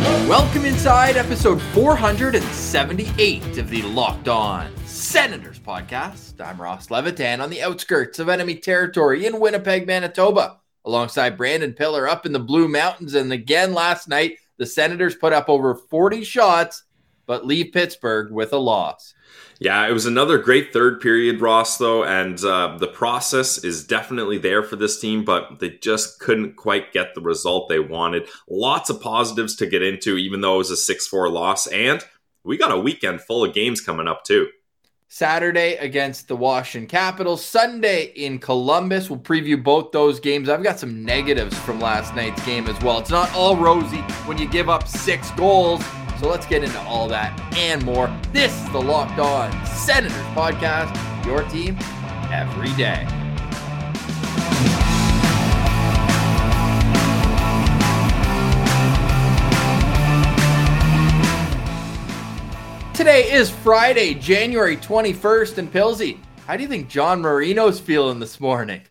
Welcome inside episode 478 of the Locked On Senators podcast. I'm Ross Levitan on the outskirts of enemy territory in Winnipeg, Manitoba, alongside Brandon Pillar up in the Blue Mountains. And again, last night, the Senators put up over 40 shots, but leave Pittsburgh with a loss. Yeah, it was another great third period, Ross, though, and uh, the process is definitely there for this team, but they just couldn't quite get the result they wanted. Lots of positives to get into, even though it was a 6 4 loss, and we got a weekend full of games coming up, too. Saturday against the Washington Capitals, Sunday in Columbus. We'll preview both those games. I've got some negatives from last night's game as well. It's not all rosy when you give up six goals. So let's get into all that and more. This is the Locked On Senators podcast, your team every day. Today is Friday, January 21st, and Pilsy, how do you think John Marino's feeling this morning?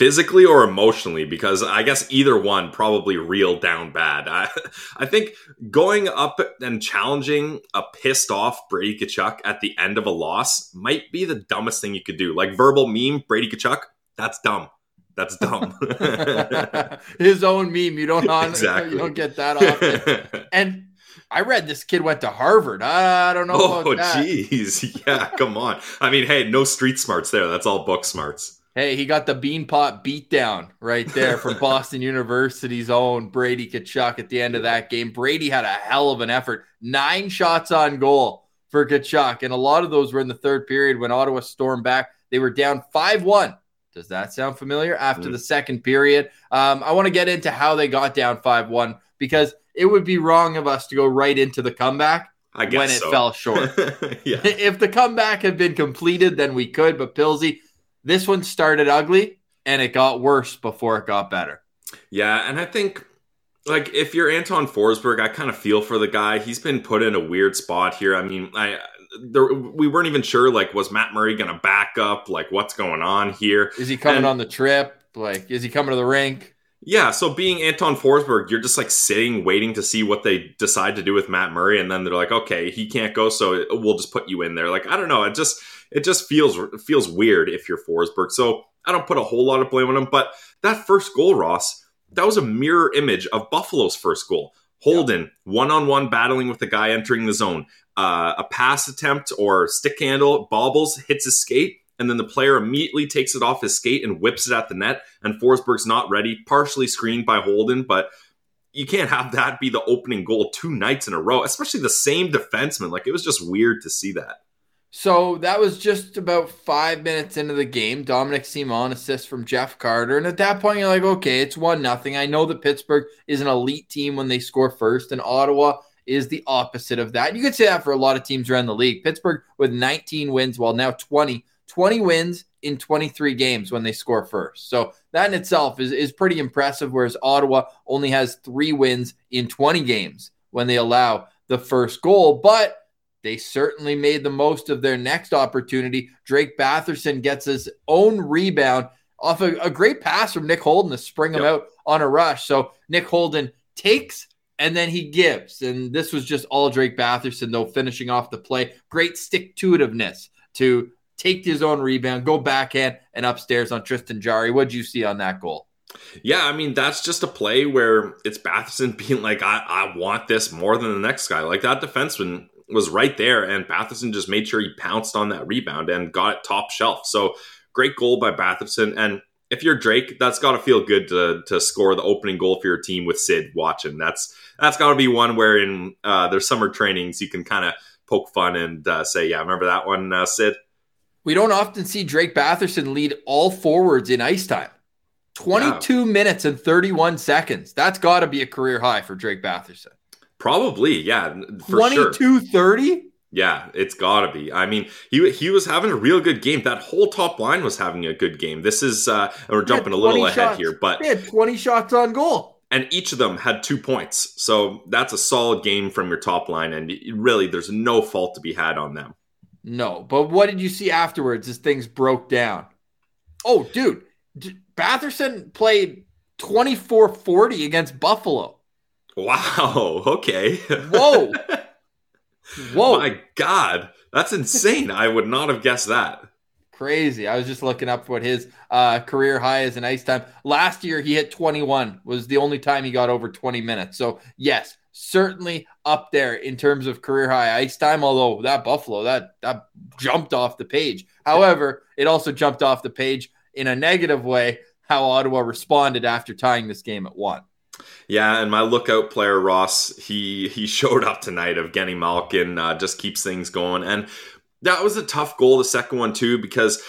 Physically or emotionally because I guess either one probably real down bad. I, I think going up and challenging a pissed off Brady Tkachuk at the end of a loss might be the dumbest thing you could do. Like verbal meme, Brady Tkachuk, that's dumb. That's dumb. His own meme. You don't on, exactly. you don't get that often. and I read this kid went to Harvard. I don't know. Oh, jeez. Yeah, come on. I mean, hey, no street smarts there. That's all book smarts. Hey, he got the beanpot beatdown right there from Boston University's own Brady Tkachuk at the end of that game. Brady had a hell of an effort. Nine shots on goal for Tkachuk, and a lot of those were in the third period when Ottawa stormed back. They were down 5 1. Does that sound familiar? After mm. the second period, um, I want to get into how they got down 5 1 because it would be wrong of us to go right into the comeback when it so. fell short. yeah. If the comeback had been completed, then we could, but Pilsy, this one started ugly and it got worse before it got better. Yeah, and I think like if you're Anton Forsberg, I kind of feel for the guy. He's been put in a weird spot here. I mean, I there, we weren't even sure like was Matt Murray going to back up? Like what's going on here? Is he coming and, on the trip? Like is he coming to the rink? Yeah, so being Anton Forsberg, you're just like sitting, waiting to see what they decide to do with Matt Murray, and then they're like, okay, he can't go, so we'll just put you in there. Like, I don't know, it just it just feels feels weird if you're Forsberg. So I don't put a whole lot of blame on him, but that first goal, Ross, that was a mirror image of Buffalo's first goal. Holden one on one battling with the guy entering the zone. Uh, a pass attempt or stick handle bobbles, hits his skate, and then the player immediately takes it off his skate and whips it at the net. And Forsberg's not ready, partially screened by Holden, but you can't have that be the opening goal two nights in a row, especially the same defenseman. Like it was just weird to see that. So that was just about five minutes into the game. Dominik Simon assist from Jeff Carter, and at that point, you're like, okay, it's one nothing. I know that Pittsburgh is an elite team when they score first, and Ottawa is the opposite of that. You could say that for a lot of teams around the league. Pittsburgh with 19 wins, while now 20 20 wins in 23 games when they score first. So that in itself is, is pretty impressive, whereas Ottawa only has three wins in 20 games when they allow the first goal. But they certainly made the most of their next opportunity. Drake Batherson gets his own rebound off a, a great pass from Nick Holden to spring him yep. out on a rush. So Nick Holden takes and then he gives. And this was just all Drake Batherson, though, finishing off the play. Great stick to itiveness to take his own rebound, go backhand and upstairs on Tristan Jarry. What'd you see on that goal? Yeah, I mean, that's just a play where it's Batherson being like, I, I want this more than the next guy. Like that defenseman was right there, and Batherson just made sure he pounced on that rebound and got it top shelf. So great goal by Batherson. And if you're Drake, that's got to feel good to to score the opening goal for your team with Sid watching. That's that's got to be one where in uh, their summer trainings you can kind of poke fun and uh, say, yeah, remember that one, uh, Sid? We don't often see Drake Batherson lead all forwards in ice time. 22 yeah. minutes and 31 seconds. That's got to be a career high for Drake Batherson. Probably, yeah. 22 30? Yeah, it's got to be. I mean, he he was having a real good game. That whole top line was having a good game. This is uh we're jumping a little ahead shots. here, but they had 20 shots on goal. and each of them had two points. So that's a solid game from your top line and really there's no fault to be had on them. No, but what did you see afterwards as things broke down? Oh, dude, D- Batherson played 24-40 against Buffalo. Wow, okay. Whoa. Whoa. My god, that's insane. I would not have guessed that. Crazy. I was just looking up what his uh, career high is in ice time. Last year, he hit 21, was the only time he got over 20 minutes. So, yes, certainly up there in terms of career high ice time. Although that Buffalo, that, that jumped off the page. However, it also jumped off the page in a negative way how Ottawa responded after tying this game at one. Yeah, and my lookout player Ross, he he showed up tonight Evgeni Malkin, uh, just keeps things going, and that was a tough goal, the second one too, because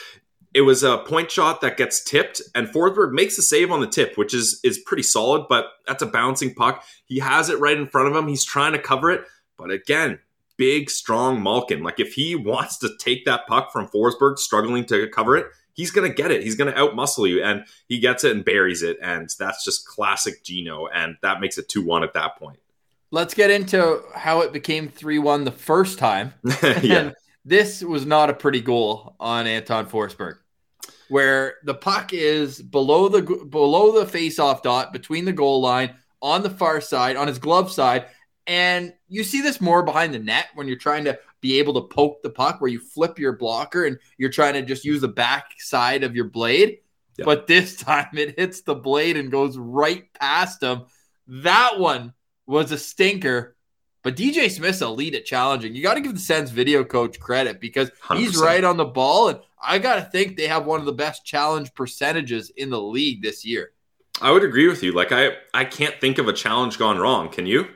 it was a point shot that gets tipped, and Forsberg makes a save on the tip, which is is pretty solid, but that's a bouncing puck. He has it right in front of him. He's trying to cover it, but again, big, strong Malkin. Like if he wants to take that puck from Forsberg, struggling to cover it, he's going to get it. He's going to outmuscle you, and he gets it and buries it, and that's just classic Gino, and that makes it two one at that point. Let's get into how it became 3 1 the first time. yeah, this was not a pretty goal on Anton Forsberg, where the puck is below the below the face-off dot between the goal line on the far side, on his glove side, and you see this more behind the net when you're trying to be able to poke the puck, where you flip your blocker and you're trying to just use the back side of your blade. Yeah. But this time it hits the blade and goes right past him. That one was a stinker. But DJ Smith's elite at challenging. You got to give the Sens video coach credit because he's 100%. right on the ball. And I got to think they have one of the best challenge percentages in the league this year. I would agree with you. Like I, I can't think of a challenge gone wrong. Can you?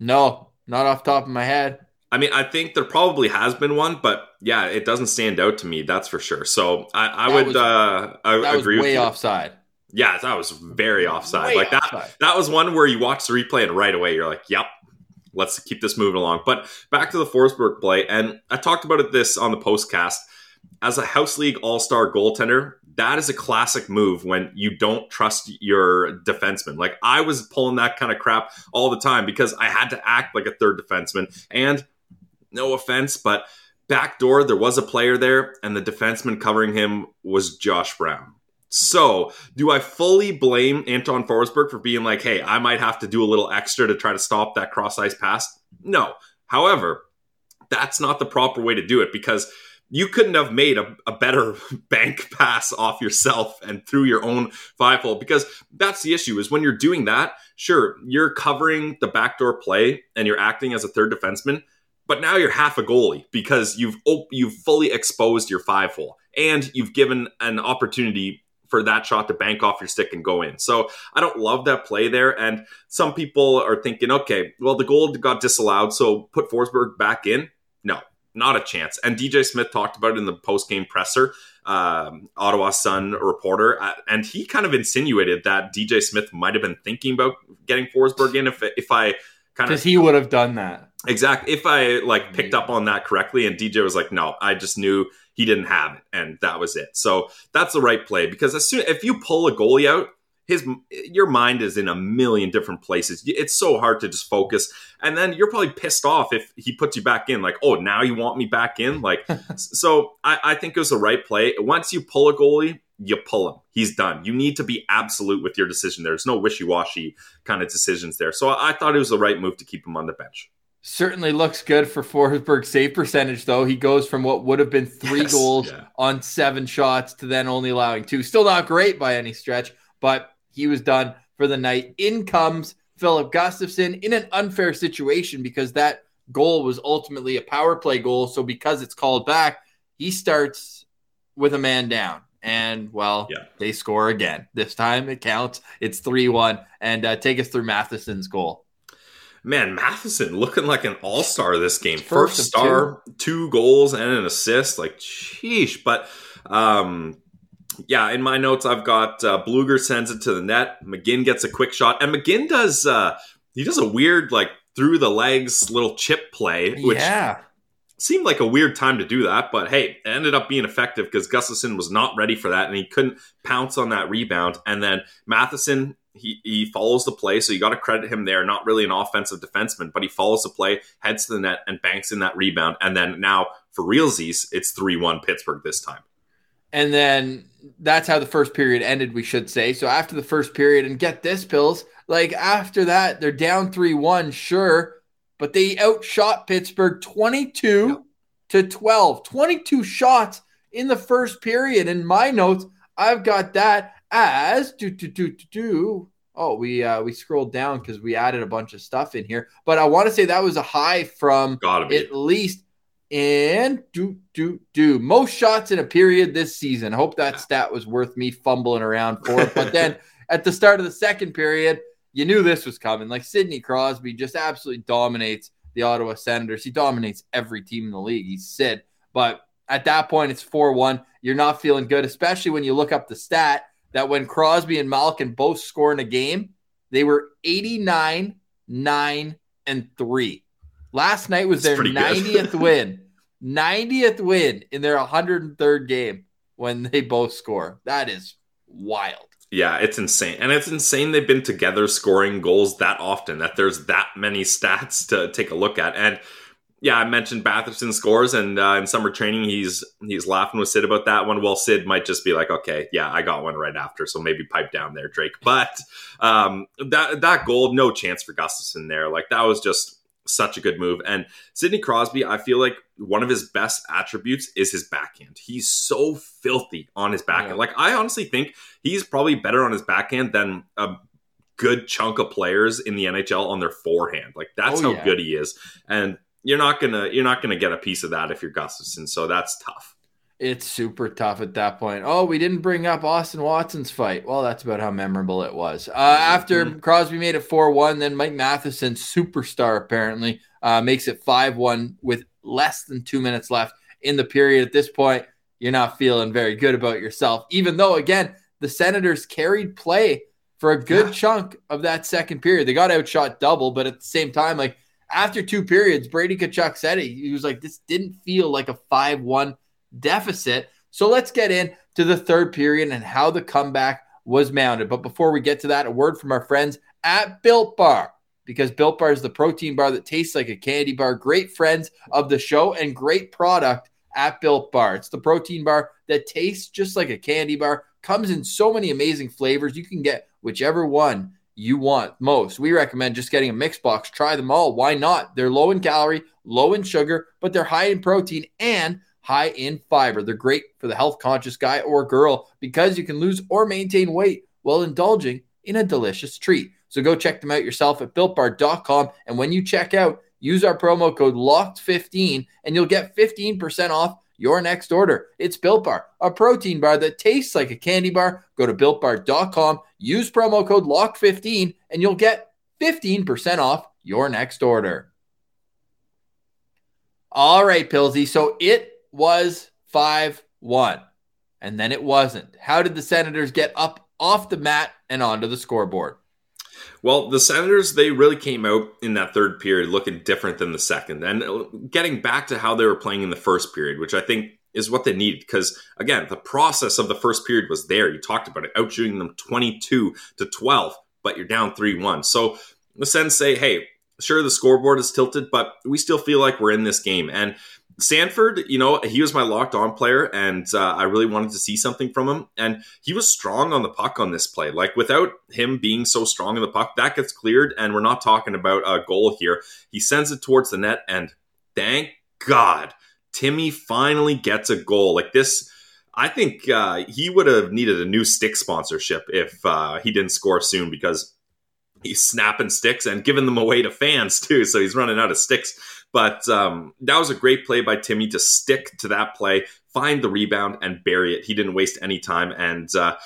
No, not off the top of my head. I mean, I think there probably has been one, but yeah, it doesn't stand out to me. That's for sure. So I, I would, was- uh, I That was agree with way you. offside. Yeah, that was very offside. Way like that, offside. that was one where you watch the replay and right away you're like, "Yep, let's keep this moving along." But back to the Forsberg play, and I talked about it this on the postcast. As a house league all star goaltender, that is a classic move when you don't trust your defenseman. Like I was pulling that kind of crap all the time because I had to act like a third defenseman. And no offense, but backdoor there was a player there, and the defenseman covering him was Josh Brown. So, do I fully blame Anton Forsberg for being like, hey, I might have to do a little extra to try to stop that cross ice pass? No. However, that's not the proper way to do it because you couldn't have made a, a better bank pass off yourself and through your own five hole because that's the issue is when you're doing that, sure, you're covering the backdoor play and you're acting as a third defenseman, but now you're half a goalie because you've op- you've fully exposed your five hole and you've given an opportunity for that shot to bank off your stick and go in. So I don't love that play there. And some people are thinking, okay, well the goal got disallowed, so put Forsberg back in. No, not a chance. And DJ Smith talked about it in the post game presser. Um, Ottawa Sun reporter, uh, and he kind of insinuated that DJ Smith might have been thinking about getting Forsberg in. If if I kind of Because he would have done that. Exactly. If I like picked up on that correctly, and DJ was like, "No, I just knew he didn't have it, and that was it." So that's the right play because as soon if you pull a goalie out, his your mind is in a million different places. It's so hard to just focus, and then you're probably pissed off if he puts you back in. Like, oh, now you want me back in? Like, so I, I think it was the right play. Once you pull a goalie, you pull him. He's done. You need to be absolute with your decision. There's no wishy washy kind of decisions there. So I, I thought it was the right move to keep him on the bench. Certainly looks good for Forsberg's save percentage, though. He goes from what would have been three Yes, goals yeah. on seven shots to then only allowing two. Still not great by any stretch, but he was done for the night. In comes Filip Gustavsson in an unfair situation because that goal was ultimately a power play goal. So because it's called back, he starts with a man down. And well, Yeah. they score again. This time it counts. It's 3 1. And uh, take us through Matheson's goal. Man, Matheson looking like an all star this game. First First, star, two. goals and an assist. Like, sheesh. But um, yeah, in my notes, I've got uh, Blueger sends it to the net. McGinn gets a quick shot, and McGinn does uh, he does a weird like through the legs little chip play, which yeah. seemed like a weird time to do that, but hey, it ended up being effective because Gustavsson was not ready for that and he couldn't pounce on that rebound. And then Matheson, he, he follows the play, so you got to credit him there. Not really an offensive defenseman, but he follows the play, heads to the net, and banks in that rebound. And then now for realsies, it's 3 1 Pittsburgh this time. And then that's how the first period ended, we should say. So after the first period, and get this, Pills, like after that, they're down 3 1, sure but they outshot Pittsburgh 22 yep. to 12. 22 shots in the first period. In my notes, I've got that as do do do do do. Oh, we uh, we scrolled down because we added a bunch of stuff in here. But I want to say that was a high from at least and do do do most shots in a period this season. Hope that stat was worth me fumbling around for it. But then at the start of the second period, you knew this was coming. Like Sidney Crosby just absolutely dominates the Ottawa Senators. He dominates every team in the league. He's Sid. But at that point, it's 4 1. You're not feeling good, especially when you look up the stat that when Crosby and Malkin both score in a game, they were 89, 9, and 3. Last night was That's their 90th win. 90th win in their 103rd game when they both score. That is wild. Yeah, it's insane. And it's insane they've been together scoring goals that often, that there's that many stats to take a look at. And yeah, I mentioned Batherson scores, and uh, in summer training, he's he's laughing with Sid about that one. Well, Sid might just be like, "Okay, yeah, I got one right after, so maybe pipe down there, Drake." But um, that that goal, no chance for Gustavsson there. Like that was just such a good move. And Sidney Crosby, I feel like one of his best attributes is his backhand. He's so filthy on his backhand. Yeah. Like I honestly think he's probably better on his backhand than a good chunk of players in the NHL on their forehand. Like that's oh, how yeah. good he is. And you're not gonna you're not gonna get a piece of that if you're Gustavsson. So that's tough. It's super tough at that point. Oh, we didn't bring up Austin Watson's fight. Well, that's about how memorable it was. Uh, after mm-hmm. Crosby made it 4 1, then Mike Matheson, superstar apparently, uh, makes it 5 1 with less than two minutes left in the period. At this point, you're not feeling very good about yourself, even though, again, the Senators carried play for a good yeah. chunk of that second period. They got outshot double, but at the same time, like after two periods, Brady Tkachuk said it. He was like, this didn't feel like a 5 1 deficit. So let's get into the third period and how the comeback was mounted. But before we get to that, a word from our friends at Built Bar. Because Built Bar is the protein bar that tastes like a candy bar. Great friends of the show and great product at Built Bar. It's the protein bar that tastes just like a candy bar, comes in so many amazing flavors. You can get whichever one you want most. We recommend just getting a mix box. Try them all. Why not? They're low in calorie, low in sugar, but they're high in protein and high in fiber. They're great for the health conscious guy or girl because you can lose or maintain weight while indulging in a delicious treat. So go check them out yourself at builtbar.com. And when you check out, use our promo code LOCKED15 and you'll get 15% off your next order. It's Built Bar, a protein bar that tastes like a candy bar. Go to builtbar.com, use promo code LOCK15, and you'll get 15% off your next order. All right, Pilsy. So it was 5 1, and then it wasn't. How did the Senators get up off the mat and onto the scoreboard? Well, the Senators, they really came out in that third period looking different than the second. And uh, getting back to how they were playing in the first period, which I think is what they needed. Because again, the process of the first period was there. You talked about it, outshooting them 22 to 12, but you're down 3 1. So the Sens say, hey, sure, the scoreboard is tilted, but we still feel like we're in this game. And Sanford, you know, he was my locked on player, and uh, I really wanted to see something from him. And he was strong on the puck on this play. Like, without him being so strong in the puck, that gets cleared, and we're not talking about a goal here. He sends it towards the net, and thank God, Timmy finally gets a goal. Like, this. I think uh, he would have needed a new stick sponsorship if uh, he didn't score soon because he's snapping sticks and giving them away to fans too. So he's running out of sticks but um, that was a great play by Timmy to stick to that play, find the rebound, and bury it. He didn't waste any time. And uh,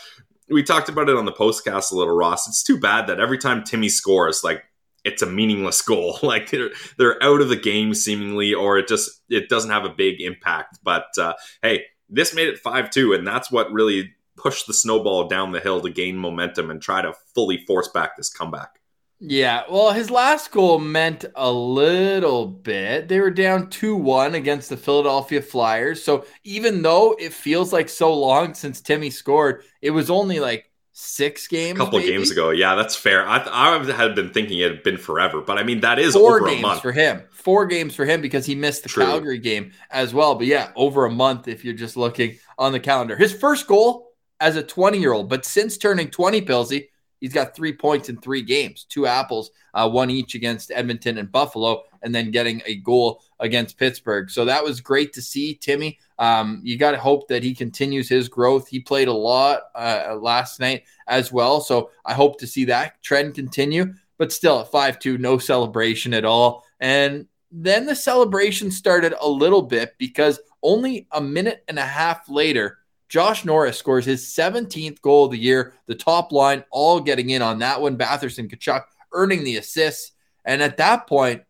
we talked about it on the postcast a little, Ross. It's too bad that every time Timmy scores, like it's a meaningless goal. Like they're they're out of the game seemingly, or it just it doesn't have a big impact. But uh, hey, this made it five two, and that's what really pushed the snowball down the hill to gain momentum and try to fully force back this comeback. Yeah, well, his last goal meant a little bit. They were down 2 1 against the Philadelphia Flyers. So even though it feels like so long since Timmy scored, it was only like six games. A couple maybe? games ago. Yeah, that's fair. I, I had been thinking it had been forever, but I mean, that is Four over a games month. for him. Four games for him because he missed the True. Calgary game as well. But yeah, over a month if you're just looking on the calendar. His first goal as a 20 year old, but since turning 20, Pilsy, he's got three points in three games, two apples, uh, one each against Edmonton and Buffalo, and then getting a goal against Pittsburgh. So that was great to see, Timmy. Um, you got to hope that he continues his growth. He played a lot uh, last night as well. So I hope to see that trend continue. But still, at 5 2, no celebration at all. And then the celebration started a little bit because only a minute and a half later, Josh Norris scores his 17th goal of the year. The top line all getting in on that one. Batherson Tkachuk earning the assists. And at that point,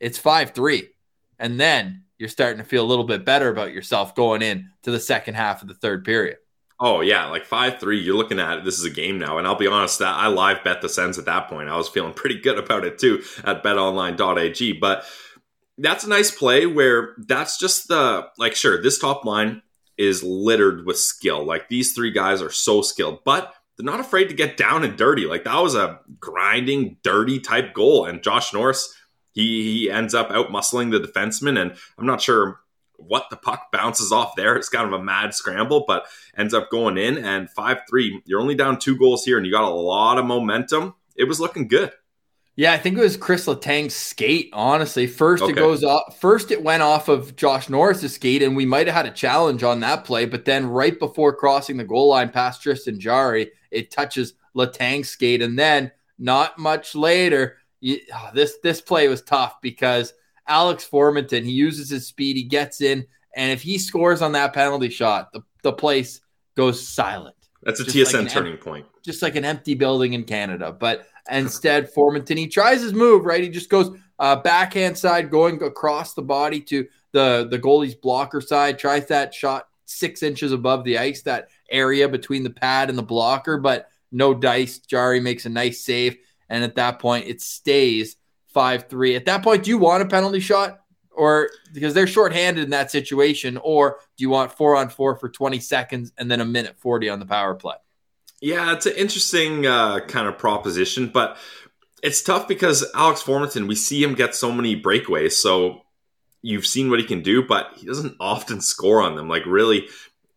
it's 5 3. And then you're starting to feel a little bit better about yourself going in to the second half of the third period. Oh yeah, like five three. You're looking at it. This is a game now, and I'll be honest. That I live bet the Sens at that point. I was feeling pretty good about it too at BetOnline.ag. But that's a nice play where that's just the like. Sure, this top line is littered with skill. Like these three guys are so skilled, but they're not afraid to get down and dirty. Like that was a grinding, dirty type goal, and Josh Norris. He, he ends up out muscling the defenseman, and I'm not sure what the puck bounces off there. It's kind of a mad scramble, but ends up going in. And 5 3, you're only down two goals here, and you got a lot of momentum. It was looking good. Yeah, I think it was Chris Letang's skate. Honestly, first Okay. it goes off. First, it went off of Josh Norris's skate, and we might have had a challenge on that play. But then, right before crossing the goal line past Tristan Jarry, it touches Letang's skate, and then not much later, you, oh, this this play was tough because Alex Formenton he uses his speed, he gets in, and if he scores on that penalty shot, the the place goes silent That's a Just TSN an turning point. just like an empty building in Canada. But instead, Formenton, he tries his move, right? He just goes uh, backhand side, going across the body to the, the goalie's blocker side, tries that shot six inches above the ice, that area between the pad and the blocker, but no dice. Jarry makes a nice save. And at that point, it stays 5 3. At that point, do you want a penalty shot? Or because they're shorthanded in that situation, or do you want four on four for 20 seconds and then a minute 40 on the power play? Yeah, it's an interesting uh, kind of proposition, but it's tough because Alex Formenton, we see him get so many breakaways. So you've seen what he can do, but he doesn't often score on them. Like, really,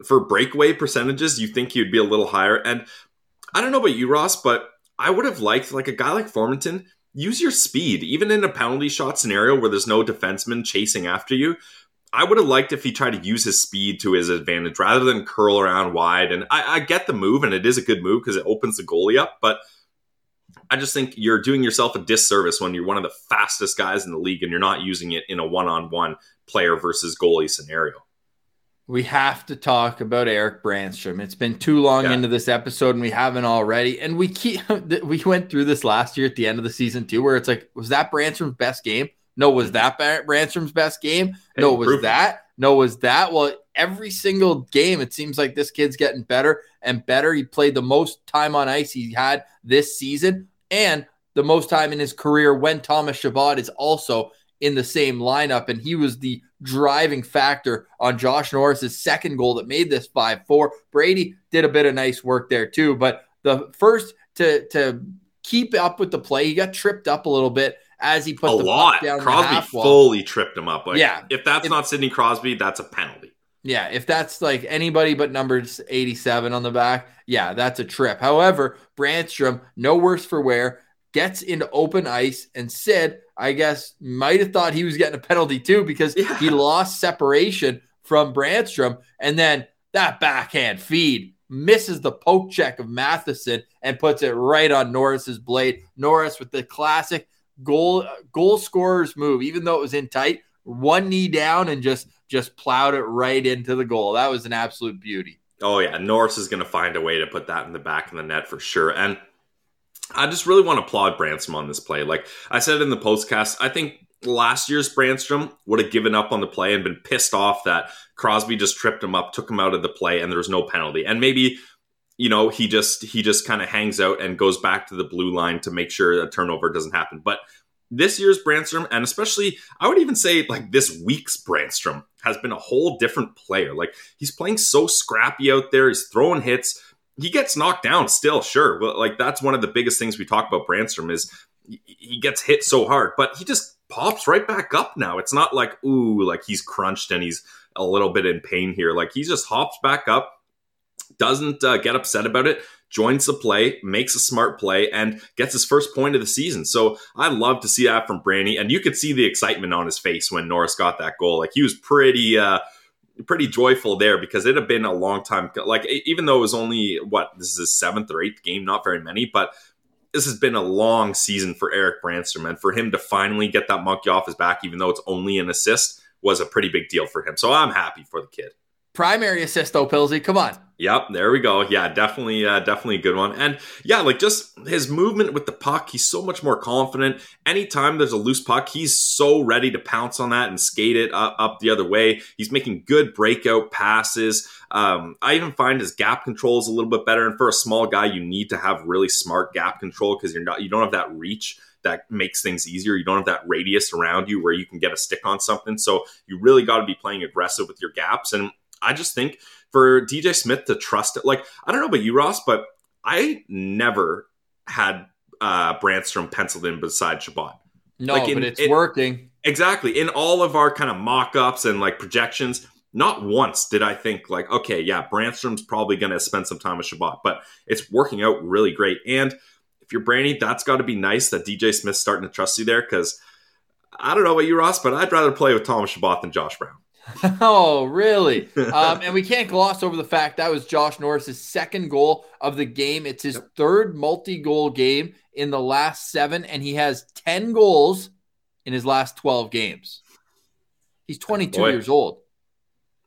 for breakaway percentages, you think he'd be a little higher. And I don't know about you, Ross, but I would have liked, like, a guy like Formenton, use your speed, even in a penalty shot scenario where there's no defenseman chasing after you. I would have liked if he tried to use his speed to his advantage rather than curl around wide. And I, I get the move, and it is a good move because it opens the goalie up. But I just think you're doing yourself a disservice when you're one of the fastest guys in the league and you're not using it in a one on one player versus goalie scenario. We have to talk about Erik Brannstrom. It's been too long Yeah. into this episode and we haven't already. And we keep we went through this last year at the end of the season too, where it's like, was that Brannstrom's best game? No, was mm-hmm. that Bar- Brannstrom's best game? No, was that? No, was that? Well, every single game, it seems like this kid's getting better and better. He played the most time on ice he had this season and the most time in his career when Thomas Chabot is also in the same lineup. And he was the driving factor on Josh Norris's second goal that made this 5 4. Brady did a bit of nice work there too. But the first to, to keep up with the play, he got tripped up a little bit as he put a the lot. puck down Crosby fully tripped him up. Like, Yeah. If that's If- not Sidney Crosby, that's a penalty. Yeah, if that's like anybody but numbers 87 on the back, yeah, that's a trip. However, Brannstrom, no worse for wear, gets into open ice, and Sid, I guess, might have thought he was getting a penalty too because Yeah. he lost separation from Brannstrom. And then that backhand feed misses the poke check of Matheson and puts it right on Norris's blade. Norris with the classic goal goal scorer's move, even though it was in tight, one knee down and just just plowed it right into the goal. That was an absolute beauty. Oh yeah, Norris is going to find a way to put that in the back of the net for sure. And I just really want to applaud Brannstrom on this play. Like I said in the postcast, I think last year's Brannstrom would have given up on the play and been pissed off that Crosby just tripped him up, took him out of the play, and there was no penalty. And maybe you know, he just he just kind of hangs out and goes back to the blue line to make sure a turnover doesn't happen. But this year's Brannstrom, and especially I would even say like this week's Brannstrom, has been a whole different player. Like he's playing so scrappy out there. He's throwing hits. He gets knocked down still, sure. Like that's one of the biggest things we talk about Brannstrom is he gets hit so hard, but he just pops right back up now. It's not like ooh, like he's crunched and he's a little bit in pain here. Like he just hops back up, doesn't uh, get upset about it, joins the play, makes a smart play, and gets his first point of the season. So I love to see that from Brandy, and you could see the excitement on his face when Norris got that goal. Like he was pretty. Uh, pretty joyful there because it had been a long time like even though it was only what this is his seventh or eighth game not very many but this has been a long season for Erik Brannstrom, and for him to finally get that monkey off his back, even though it's only an assist, was a pretty big deal for him. So I'm happy for the kid. Primary assist though, Pilsy. Come on. Yep, there we go. Yeah, definitely, uh, definitely a good one. And yeah, like just his movement with the puck, he's so much more confident. Anytime there's a loose puck, he's so ready to pounce on that and skate it up, up the other way. He's making good breakout passes. Um, I even find his gap control is a little bit better. And for a small guy, you need to have really smart gap control because you're not, you don't have that reach that makes things easier. You don't have that radius around you where you can get a stick on something. So you really got to be playing aggressive with your gaps. And I just think for DJ Smith to trust it, like, I don't know about you, Ross, but I never had uh, Brannstrom penciled in beside Chabot. No, like in, but it's it, working. Exactly. In all of our kind of mock ups and like projections, not once did I think, like, okay, yeah, Brannstrom's probably going to spend some time with Chabot, but it's working out really great. And if you're Brandy, that's got to be nice that DJ Smith's starting to trust you there because I don't know about you, Ross, but I'd rather play with Thomas Chabot than Josh Brown. oh, really? um, and we can't gloss over the fact that was Josh Norris's second goal of the game. It's his yep. third multi-goal game in the last seven, and he has ten goals in his last twelve games. He's 22 Boy. years old.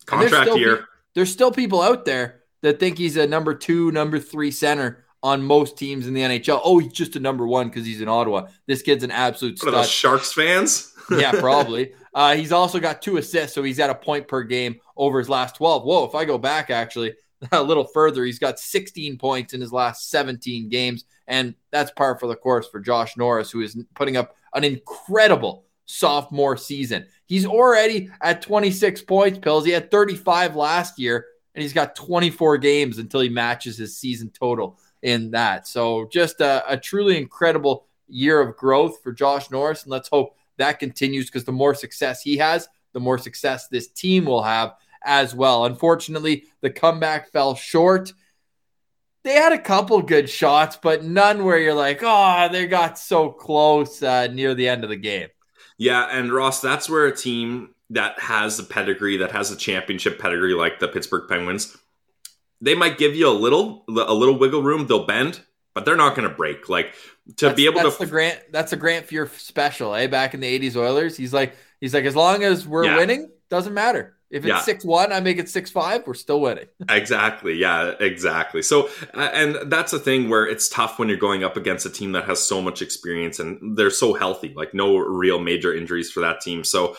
Contract there's year. Pe- there's still people out there that think he's a number two, number three center on most teams in the NHL. Oh, he's just a number one because he's in Ottawa. This kid's an absolute what stud. Sharks fans? Yeah, probably. Uh, he's also got two assists, so he's at a point per game over his last 12. Whoa, if I go back actually a little further, he's got 16 points in his last 17 games. And that's par for the course for Josh Norris, who is putting up an incredible sophomore season. He's already at 26 points, Pills. He had 35 last year, and he's got 24 games until he matches his season total in that. So just a, a truly incredible year of growth for Josh Norris. And let's hope that continues because the more success he has, the more success this team will have as well. Unfortunately, the comeback fell short. They had a couple good shots, but none where you're like, oh, they got so close uh, near the end of the game. Yeah, and Ross, that's where a team that has a pedigree, that has a championship pedigree, like the Pittsburgh Penguins, they might give you a little, a little wiggle room. They'll bend, but they're not going to break. Like to that's, be able that's to the Grant that's a Grant Fuhr special, eh? Back in the '80s Oilers, he's like he's like as long as we're yeah. winning, doesn't matter. If it's six yeah. one, I make it six five. We're still winning. exactly. Yeah. Exactly. So, and that's a thing where it's tough when you're going up against a team that has so much experience and they're so healthy. Like no real major injuries for that team. So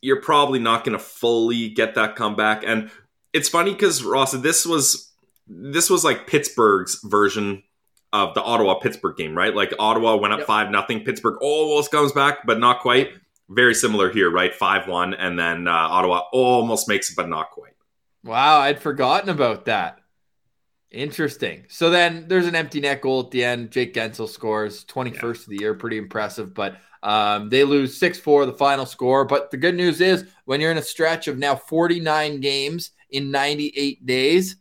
you're probably not going to fully get that comeback. And it's funny because Ross, this was this was like Pittsburgh's version of the Ottawa Pittsburgh game, right? Like Ottawa went up five yep. nothing. Pittsburgh almost comes back, but not quite. Very similar here, right? Five one, and then uh, Ottawa almost makes it, but not quite. Wow, I'd forgotten about that. Interesting. So then there's an empty net goal at the end. Jake Guentzel scores 21st yeah. of the year. Pretty impressive. But um, they lose 6 4, the final score. But the good news is when you're in a stretch of now 49 games in 98 days,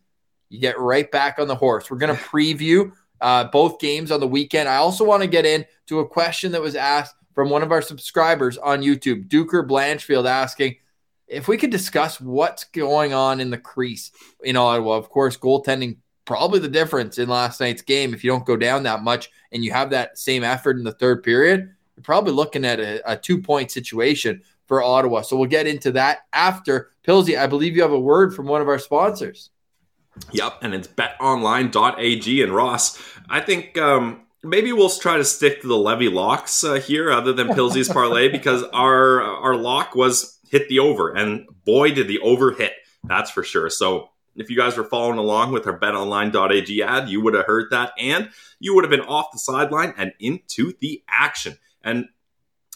you get right back on the horse. We're going to preview uh, both games on the weekend. I also want to get into a question that was asked from one of our subscribers on YouTube, Duker Blanchfield, asking if we could discuss what's going on in the crease in Ottawa. Of course, goaltending probably the difference in last night's game. If you don't go down that much and you have that same effort in the third period, you're probably looking at a, a two point situation for Ottawa. So we'll get into that after. Pilsy, I believe you have a word from one of our sponsors. Yep, and it's betonline.ag. And Ross, I think um, maybe we'll try to stick to the Levy locks uh, here, other than Pilsy's parlay, because our our lock was hit the over, and boy, did the over hit. That's for sure. So if you guys were following along with our betonline.ag ad, you would have heard that and you would have been off the sideline and into the action. And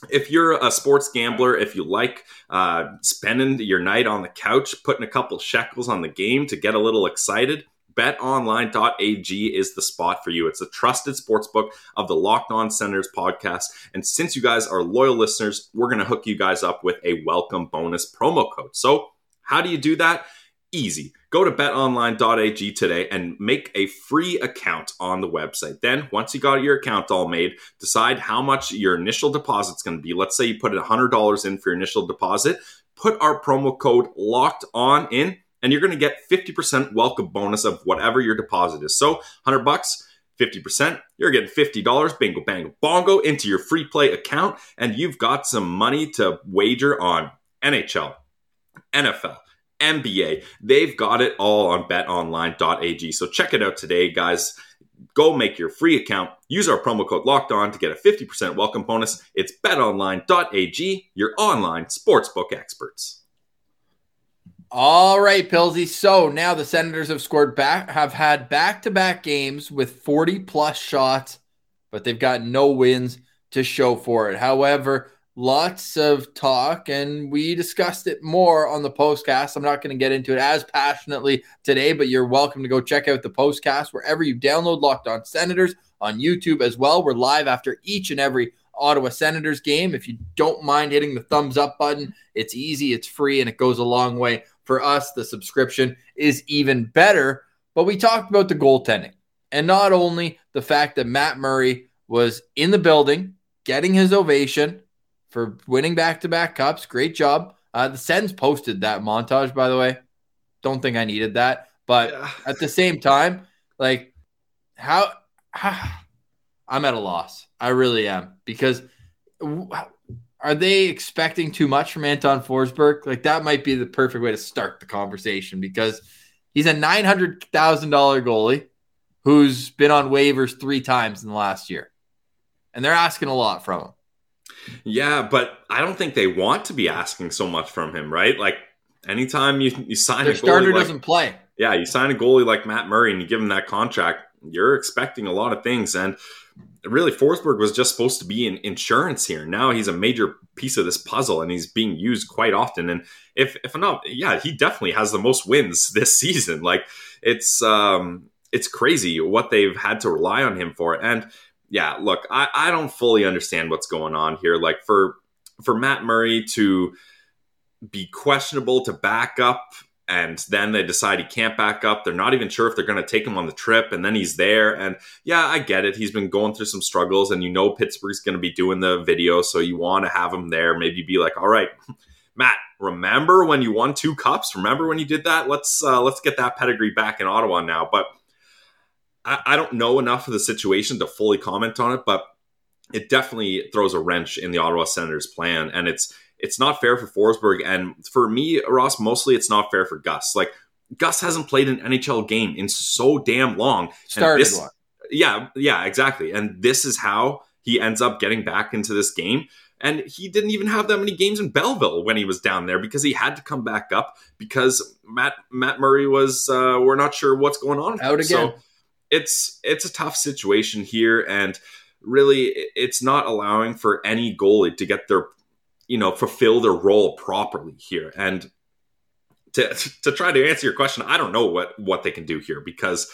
if you're a sports gambler, if you like uh, spending your night on the couch, putting a couple shekels on the game to get a little excited, betonline.ag is the spot for you. It's a trusted sports book of the Locked On Senators podcast. And since you guys are loyal listeners, we're going to hook you guys up with a welcome bonus promo code. So, how do you do that? Easy. Go to betonline.ag today and make a free account on the website. Then, once you got your account all made, decide how much your initial deposit is going to be. Let's say you put $100 in for your initial deposit. Put our promo code locked on in, and you're going to get 50% welcome bonus of whatever your deposit is. So, 100 bucks. 50%, you're getting $50 bingo bango bongo into your free play account, and you've got some money to wager on NHL, NFL, NBA. They've got it all on betonline.ag. So check it out today, guys. Go make your free account. Use our promo code locked on to get a 50% welcome bonus. It's betonline.ag, your online sportsbook experts. All right, Pilsy. So now the Senators have scored back, have had back to back games with 40 plus shots, but they've got no wins to show for it. However, lots of talk, and we discussed it more on the postcast. I'm not going to get into it as passionately today, but you're welcome to go check out the postcast wherever you download Locked On Senators on YouTube as well. We're live after each and every Ottawa Senators game. If you don't mind hitting the thumbs up button, it's easy, it's free, and it goes a long way. For us, the subscription is even better. But we talked about the goaltending and not only the fact that Matt Murray was in the building getting his ovation for winning back to back cups. Great job. Uh, the Sens posted that montage, by the way. Don't think I needed that. But Yeah. at the same time, like, how, how I'm at a loss. I really am because are they expecting too much from Anton Forsberg? Like that might be the perfect way to start the conversation because he's a nine hundred thousand dollar goalie who's been on waivers three times in the last year, and they're asking a lot from him. Yeah, but I don't think they want to be asking so much from him, right? Like anytime you, you sign Their a starter goalie like, doesn't play. yeah, you sign a goalie like Matt Murray and you give him that contract, you're expecting a lot of things. And really, Forsberg was just supposed to be in insurance here. Now he's a major piece of this puzzle and he's being used quite often. And if if not, yeah, he definitely has the most wins this season. Like it's um it's crazy what they've had to rely on him for. And yeah, look, I, I don't fully understand what's going on here. Like for for Matt Murray to be questionable to back up and then they decide he can't back up. They're not even sure if they're going to take him on the trip, and then he's there. And yeah, I get it. He's been going through some struggles, and you know Pittsburgh's going to be doing the video, so you want to have him there. Maybe be like, all right, Matt, remember when you won two cups? Remember when you did that? Let's uh, let's get that pedigree back in Ottawa now. But I, I don't know enough of the situation to fully comment on it, but it definitely throws a wrench in the Ottawa Senators' plan, and it's it's not fair for Forsberg. And for me, Ross, mostly it's not fair for Gus. Like Gus hasn't played an NHL game in so damn long. Started this- one. Yeah, yeah, exactly. And this is how he ends up getting back into this game. And he didn't even have that many games in Belleville when he was down there because he had to come back up because Matt Matt Murray was uh, we're not sure what's going on. Out again. So it's it's a tough situation here, and really it's not allowing for any goalie to get their you know fulfill their role properly here. And to to try to answer your question, I don't know what what they can do here because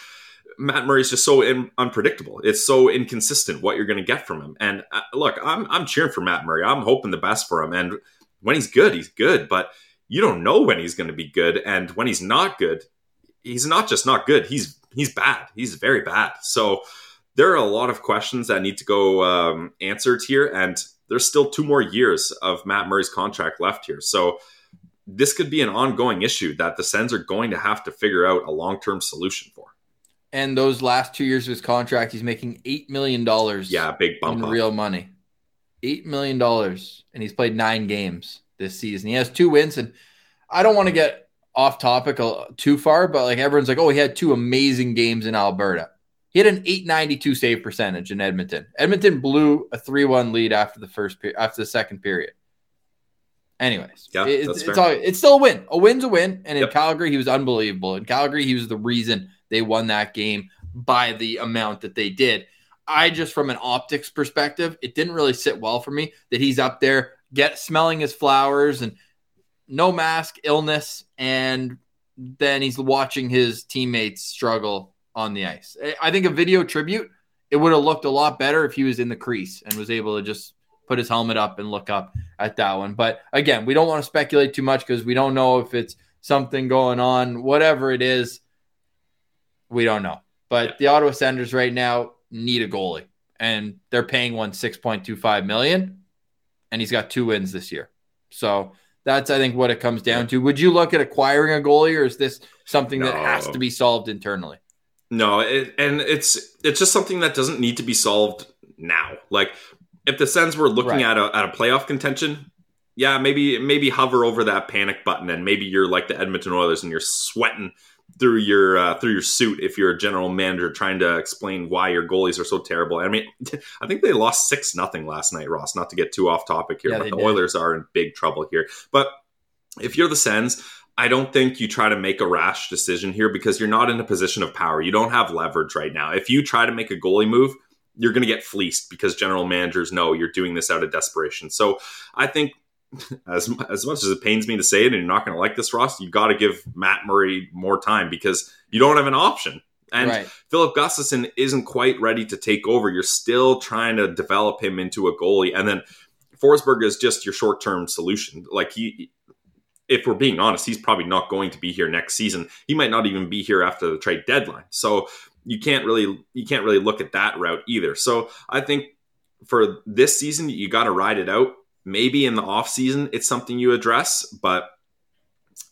Matt Murray is just so in, unpredictable. It's so inconsistent what you're going to get from him. And uh, look, I'm I'm cheering for Matt Murray. I'm hoping the best for him. And when he's good, he's good. But you don't know when he's going to be good, and when he's not good, he's not just not good. He's he's bad. He's very bad. So there are a lot of questions that need to go um, answered here, and there's still two more years of Matt Murray's contract left here. So this could be an ongoing issue that the Sens are going to have to figure out a long term solution for. And those last two years of his contract, he's making eight million dollars. Yeah, big bump in up. real money. Eight million dollars, and he's played nine games this season. He has two wins, and I don't want to get off topic too far, but like everyone's like, oh, he had two amazing games in Alberta. He had an 892 save percentage in Edmonton. Edmonton blew a 3-1 lead after the first period, after the second period. Anyways, Yeah, it- that's it's, all, it's still a win. A win's a win. And in Yep. Calgary, he was unbelievable. In Calgary, he was the reason they won that game by the amount that they did. I just, from an optics perspective, it didn't really sit well for me that he's up there, get smelling his flowers and no mask, illness, and then he's watching his teammates struggle on the ice. I- think a video tribute, it would have looked a lot better if he was in the crease and was able to just put his helmet up and look up at that one. But again, we don't want to speculate too much because we don't know if it's something going on, whatever it is. We don't know. But the Ottawa Senators right now need a goalie, and they're paying one six point two five million, and he's got two wins this year. So that's I think what it comes down to. Would you look at acquiring a goalie, or is this something that has to be solved internally? No, it, and it's it's just something that doesn't need to be solved now. Like if the Sens were looking Right. at a at a playoff contention, yeah, maybe maybe hover over that panic button, and maybe you're like the Edmonton Oilers and you're sweating through your uh, through your suit if you're a general manager trying to explain why your goalies are so terrible. I mean, I think they lost six nothing last night, Ross. Not to get too off topic here, Yeah, but the did. Oilers are in big trouble here. But if you're the Sens, I don't think you try to make a rash decision here because you're not in a position of power. You don't have leverage right now. If you try to make a goalie move, you're going to get fleeced because general managers know you're doing this out of desperation. So I think, as as much as it pains me to say it, and you're not going to like this, Ross, you got to give Matt Murray more time because you don't have an option. And right. Filip Gustavsson isn't quite ready to take over. You're still trying to develop him into a goalie, and then Forsberg is just your short term solution. Like he, if we're being honest, he's probably not going to be here next season. He might not even be here after the trade deadline. So you can't really you can't really look at that route either. So I think for this season, you got to ride it out. Maybe in the off season, it's something you address, but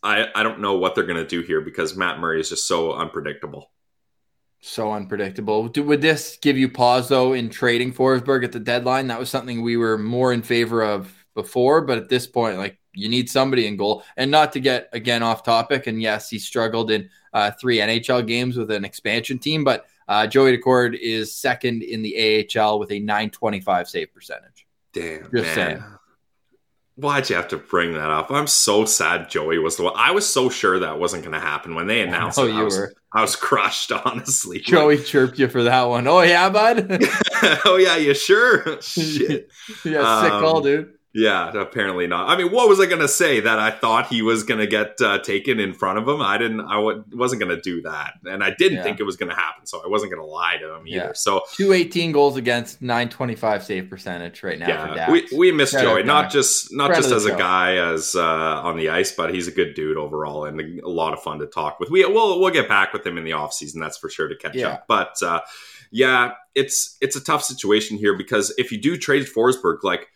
I I don't know what they're going to do here because Matt Murray is just so unpredictable. So unpredictable. Do, would this give you pause though in trading Forsberg at the deadline? That was something we were more in favor of before, but at this point, like you need somebody in goal. And not to get again off topic. And yes, he struggled in uh, three NHL games with an expansion team, but uh, Joey Daccord is second in the AHL with a 925 save percentage. Damn, Just man. saying. Why'd you have to bring that up? I'm so sad Joey was the one. I was so sure that wasn't going to happen when they announced know it. I you was, were. I was crushed, honestly. Joey chirped you for that one. Oh yeah, bud. oh yeah, you sure? Shit. yeah, sick Um, call, dude. Yeah, apparently not. I mean, what was I going to say? That I thought he was going to get uh, taken in front of him. I didn't. I w- wasn't going to do that, and I didn't Yeah. think it was going to happen. So I wasn't going to lie to him either. Yeah. So 218 goals against 925 save percentage right now for yeah, we, we miss Joey. Not just not just as a guy as uh, on the ice, but he's a good dude overall and a, a lot of fun to talk with. We we'll we'll get back with him in the off season. That's for sure to catch Yeah. up. But uh, yeah, it's it's a tough situation here because if you do trade Forsberg, like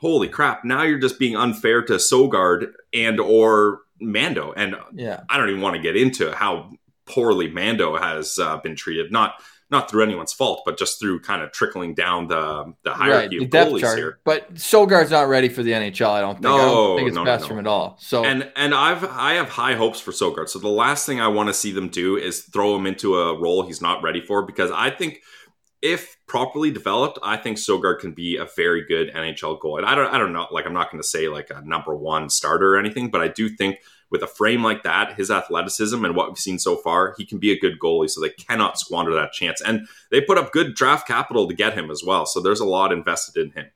holy crap, now you're just being unfair to Sogaard and or Mando, and Yeah. I don't even want to get into how poorly Mando has uh, been treated. Not not through anyone's fault, but just through kind of trickling down the the Right, hierarchy the of goalies chart. here. But Sogaard's not ready for the NHL. I don't think. I No, don't think it's no, no, from at all. So And and I've I have high hopes for Sogard. So the last thing I want to see them do is throw him into a role he's not ready for because I think if properly developed, I think Sogaard can be a very good NHL goal. And I don't I don't know, like I'm not going to say like a number one starter or anything, but I do think with a frame like that, his athleticism and what we've seen so far, he can be a good goalie. So they cannot squander that chance. And they put up good draft capital to get him as well. So there's a lot invested in him.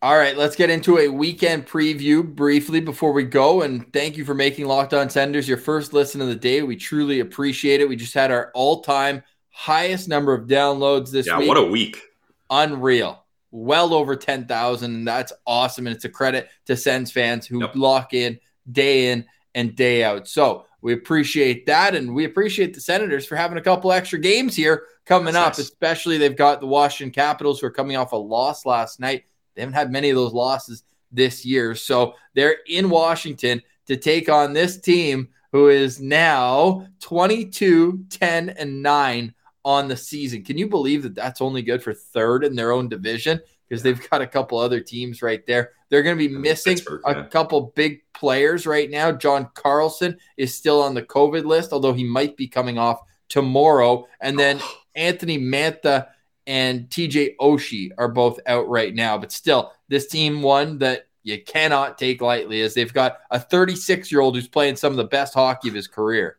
All right, let's get into a weekend preview briefly before we go. And thank you for making Locked On Senators your first listen of the day. We truly appreciate it. We just had our all time highest number of downloads this Yeah, week. what a week. Unreal. Well over 10,000. And that's awesome. And it's a credit to Sens fans who Yep. lock in day in and day out. So we appreciate that. And we appreciate the Senators for having a couple extra games here coming That's up, nice. especially they've got the Washington Capitals who are coming off a loss last night. They haven't had many of those losses this year. So they're in Washington to take on this team who is now 22, 10, and 9 on the season. Can you believe that that's only good for third in their own division? Because they've got a couple other teams right there. They're going to be missing a yeah. couple big players right now. John Carlson is still on the COVID list, although he might be coming off tomorrow. And then Anthony Mantha and TJ Oshie are both out right now. But still, this team one that you cannot take lightly is they've got a 36 year old who's playing some of the best hockey of his career.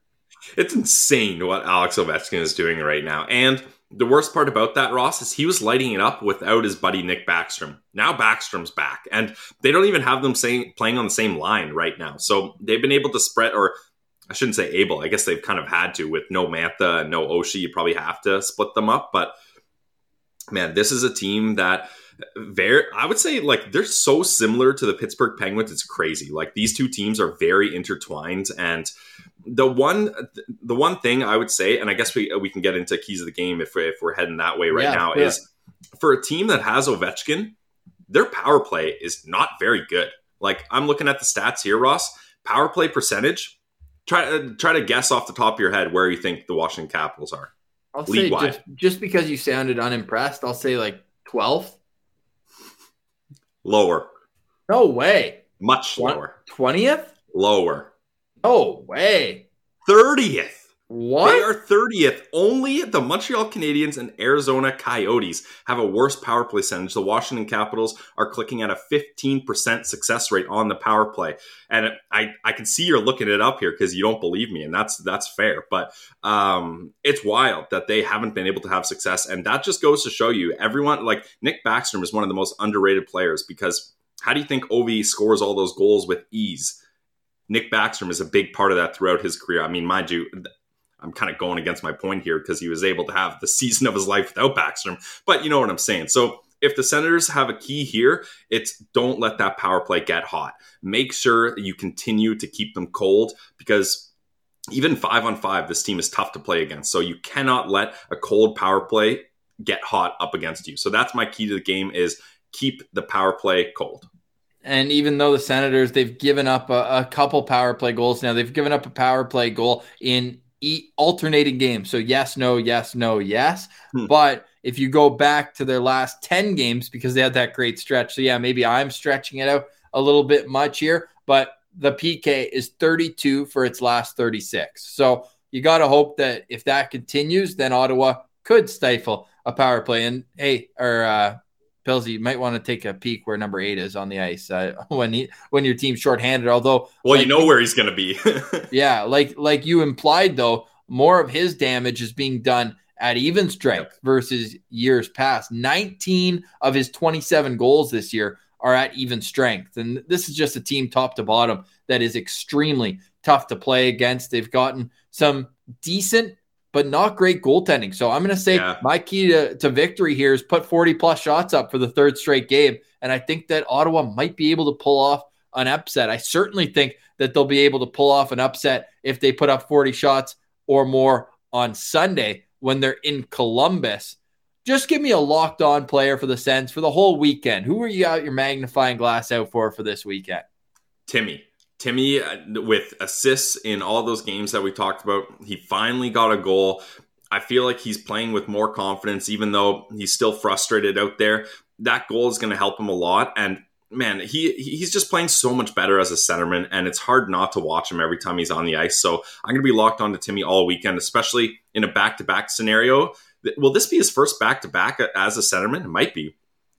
It's insane what Alex Ovechkin is doing right now. And the worst part about that, Ross, is he was lighting it up without his buddy Nick Backstrom. Now Backstrom's back, and they don't even have them saying, playing on the same line right now. So they've been able to spread, or I shouldn't say able. I guess they've kind of had to with no Mantha and no Oshie. You probably have to split them up, but man, this is a team that very I would say like they're so similar to the Pittsburgh Penguins it's crazy. Like these two teams are very intertwined and the one the one thing I would say and I guess we we can get into keys of the game if, if we're heading that way right yeah, now yeah. is for a team that has Ovechkin, their power play is not very good. Like I'm looking at the stats here, Ross. Power play percentage. Try uh, try to guess off the top of your head where you think the Washington Capitals are. I'll say just, just because you sounded unimpressed, I'll say like 12th. Lower. No way. Much lower. 20th? Lower. No way. 30th. What? They are 30th. Only the Montreal Canadiens and Arizona Coyotes have a worse power play percentage. The Washington Capitals are clicking at a 15% success rate on the power play. And I, I can see you're looking it up here because you don't believe me, and that's that's fair. But um, it's wild that they haven't been able to have success. And that just goes to show you everyone like Nick Backstrom is one of the most underrated players because how do you think Ovi scores all those goals with ease? Nick Backstrom is a big part of that throughout his career. I mean, mind you, I'm kind of going against my point here because he was able to have the season of his life without Backstrom. But you know what I'm saying. So if the Senators have a key here, it's don't let that power play get hot. Make sure you continue to keep them cold because even five on five, this team is tough to play against. So you cannot let a cold power play get hot up against you. So that's my key to the game is keep the power play cold. And even though the Senators, they've given up a, a couple power play goals now, they've given up a power play goal in alternating games. So yes, no, yes, no, yes. Hmm. But if you go back to their last 10 games, because they had that great stretch. So yeah, maybe I'm stretching it out a little bit much here, but the PK is 32 for its last 36. So you got to hope that if that continues, then Ottawa could stifle a power play. And hey, or uh, Pilsy, you might want to take a peek where number eight is on the ice uh, when he when your team's shorthanded. Although, well, like, you know where he's going to be. yeah, like like you implied though, more of his damage is being done at even strength yep. versus years past. 19 of his 27 goals this year are at even strength, and this is just a team top to bottom that is extremely tough to play against. They've gotten some decent but not great goaltending. So I'm going to say yeah. my key to, to victory here is put 40 plus shots up for the third straight game. And I think that Ottawa might be able to pull off an upset. I certainly think that they'll be able to pull off an upset if they put up 40 shots or more on Sunday when they're in Columbus. Just give me a locked on player for the Sens for the whole weekend. Who are you out your magnifying glass out for for this weekend? Timmy. Timmy, uh, with assists in all those games that we talked about, he finally got a goal. I feel like he's playing with more confidence, even though he's still frustrated out there. That goal is going to help him a lot. And man, he he's just playing so much better as a centerman, and it's hard not to watch him every time he's on the ice. So I'm going to be locked on to Timmy all weekend, especially in a back to back scenario. Will this be his first back to back as a centerman? It might be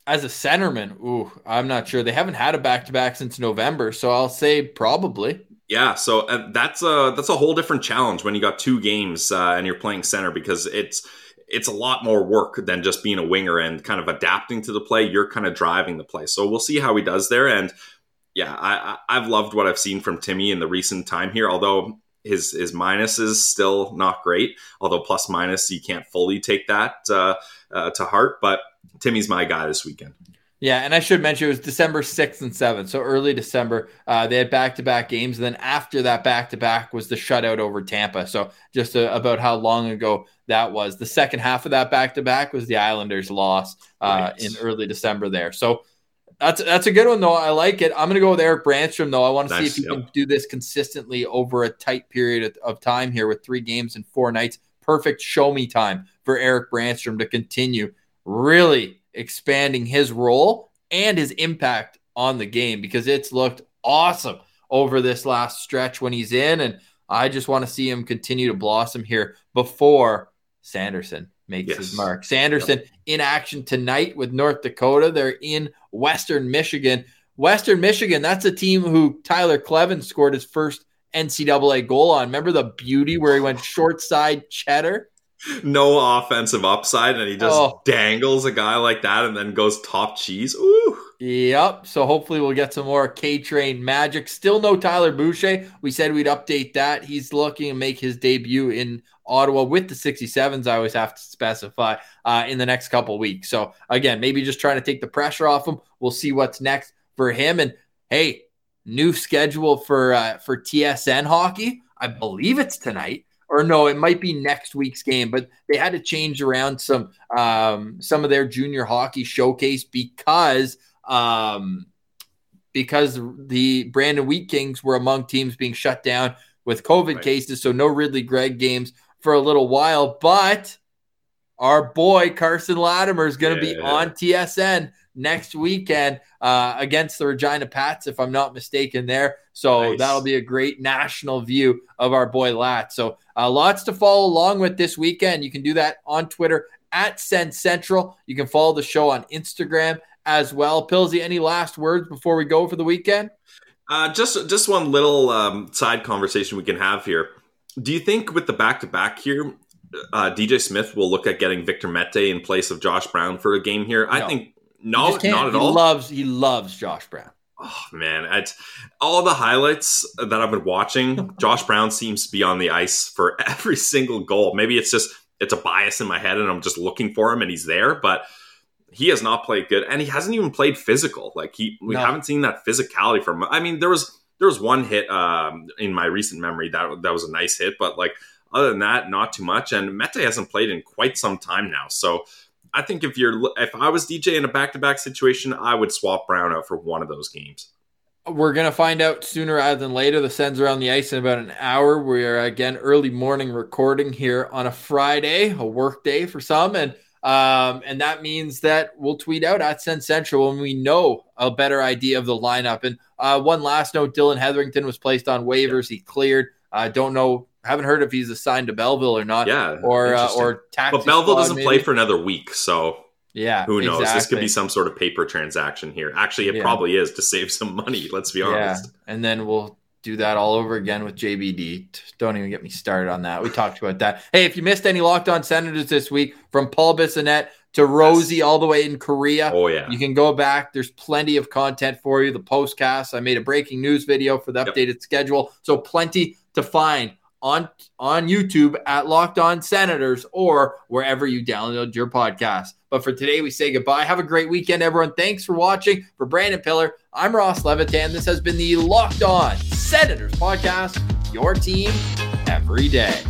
as a centerman, ooh, I'm not sure. They haven't had a back to back since November, so I'll say probably. Yeah, so uh, that's a that's a whole different challenge when you got two games uh, and you're playing center because it's it's a lot more work than just being a winger and kind of adapting to the play. You're kind of driving the play, so we'll see how he does there. And yeah, I, I've loved what I've seen from Timmy in the recent time here. Although his his minus is still not great, although plus minus you can't fully take that uh, uh to heart, but Timmy's my guy this weekend. Yeah, and I should mention it was December 6th and 7th. So early December, uh, they had back to back games. And then after that back to back was the shutout over Tampa. So just uh, about how long ago that was. The second half of that back to back was the Islanders' loss uh, right. in early December there. So that's that's a good one, though. I like it. I'm going to go with Erik Brannstrom, though. I want to nice, see if he yep. can do this consistently over a tight period of, time here with three games and four nights. Perfect show me time for Erik Brannstrom to continue really expanding his role and his impact on the game because it's looked awesome over this last stretch when he's in. And I just want to see him continue to blossom here before Sanderson makes yes. his mark. Sanderson yep. in action tonight with North Dakota. They're in Western Michigan. Western Michigan, that's a team who Tyler Kleven scored his first NCAA goal on. Remember the beauty where he went short side cheddar? No offensive upside, and he just Oh. dangles a guy like that and then goes top cheese. Ooh. Yep. So hopefully we'll get some more K Train magic. Still no Tyler Boucher. We said we'd update that. He's looking to make his debut in Ottawa with the 67s. I always have to specify uh, in the next couple weeks. So again, maybe just trying to take the pressure off him. We'll see what's next for him. And hey, new schedule for uh, for TSN hockey. I believe it's tonight. Or no, it might be next week's game, but they had to change around some um, some of their junior hockey showcase because um, because the Brandon Wheat Kings were among teams being shut down with COVID Right. cases. So no Ridly Greig games for a little while. But our boy Carson Latimer is going to be on TSN next weekend uh, against the Regina Pats, if I'm not mistaken. There, so Nice. that'll be a great national view of our boy Lat. So uh, lots to follow along with this weekend. You can do that on Twitter at Sens Central. You can follow the show on Instagram as well. Pilsy, any last words before we go for the weekend? Uh, just just one little um, side conversation we can have here. Do you think with the back to back here, uh, DJ Smith will look at getting Victor Mete in place of Josh Brown for a game here? I think no, not at he all. Loves he loves Josh Brown. oh man, it's, all the highlights that I've been watching, Josh Brown seems to be on the ice for every single goal. Maybe it's just it's a bias in my head, and I'm just looking for him, and he's there, but. He has not played good, and he hasn't even played physical. Like he, we No. haven't seen that physicality from him. I mean, there was there was one hit um, in my recent memory that that was a nice hit, but like other than that, not too much. And Mete hasn't played in quite some time now, so I think if you're if I was DJ in a back to back situation, I would swap Brown out for one of those games. We're gonna find out sooner rather than later. The Sens are on the ice in about an hour. We are again early morning recording here on a Friday, a work day for some, and um, and that means that we'll tweet out at Sens Central when we know a better idea of the lineup. And uh, one last note: Dillon Heatherington was placed on waivers. He cleared. I don't know. Haven't heard if he's assigned to Belleville or not. Yeah, Or uh, or taxi but Belleville doesn't maybe. play for another week, so Yeah, who knows? This could be some sort of paper transaction here. Actually, it Yeah. probably is to save some money. Let's be honest. Yeah, and then we'll do that all over again with JBD. Don't even get me started on that. We talked about that. Hey, if you missed any Locked On Senators this week, from Paul Bissonnette to Rosie all the way in Korea, Oh yeah, you can go back. There's plenty of content for you. The postcast. I made a breaking news video for the Yep. updated schedule, so plenty to find on on YouTube at Locked On Senators or wherever you download your podcast. But for today, we say goodbye. Have a great weekend, everyone. Thanks for watching. For Brandon Pillar, I'm Ross Levitan. This has been the Locked On Senators podcast. Your team every day.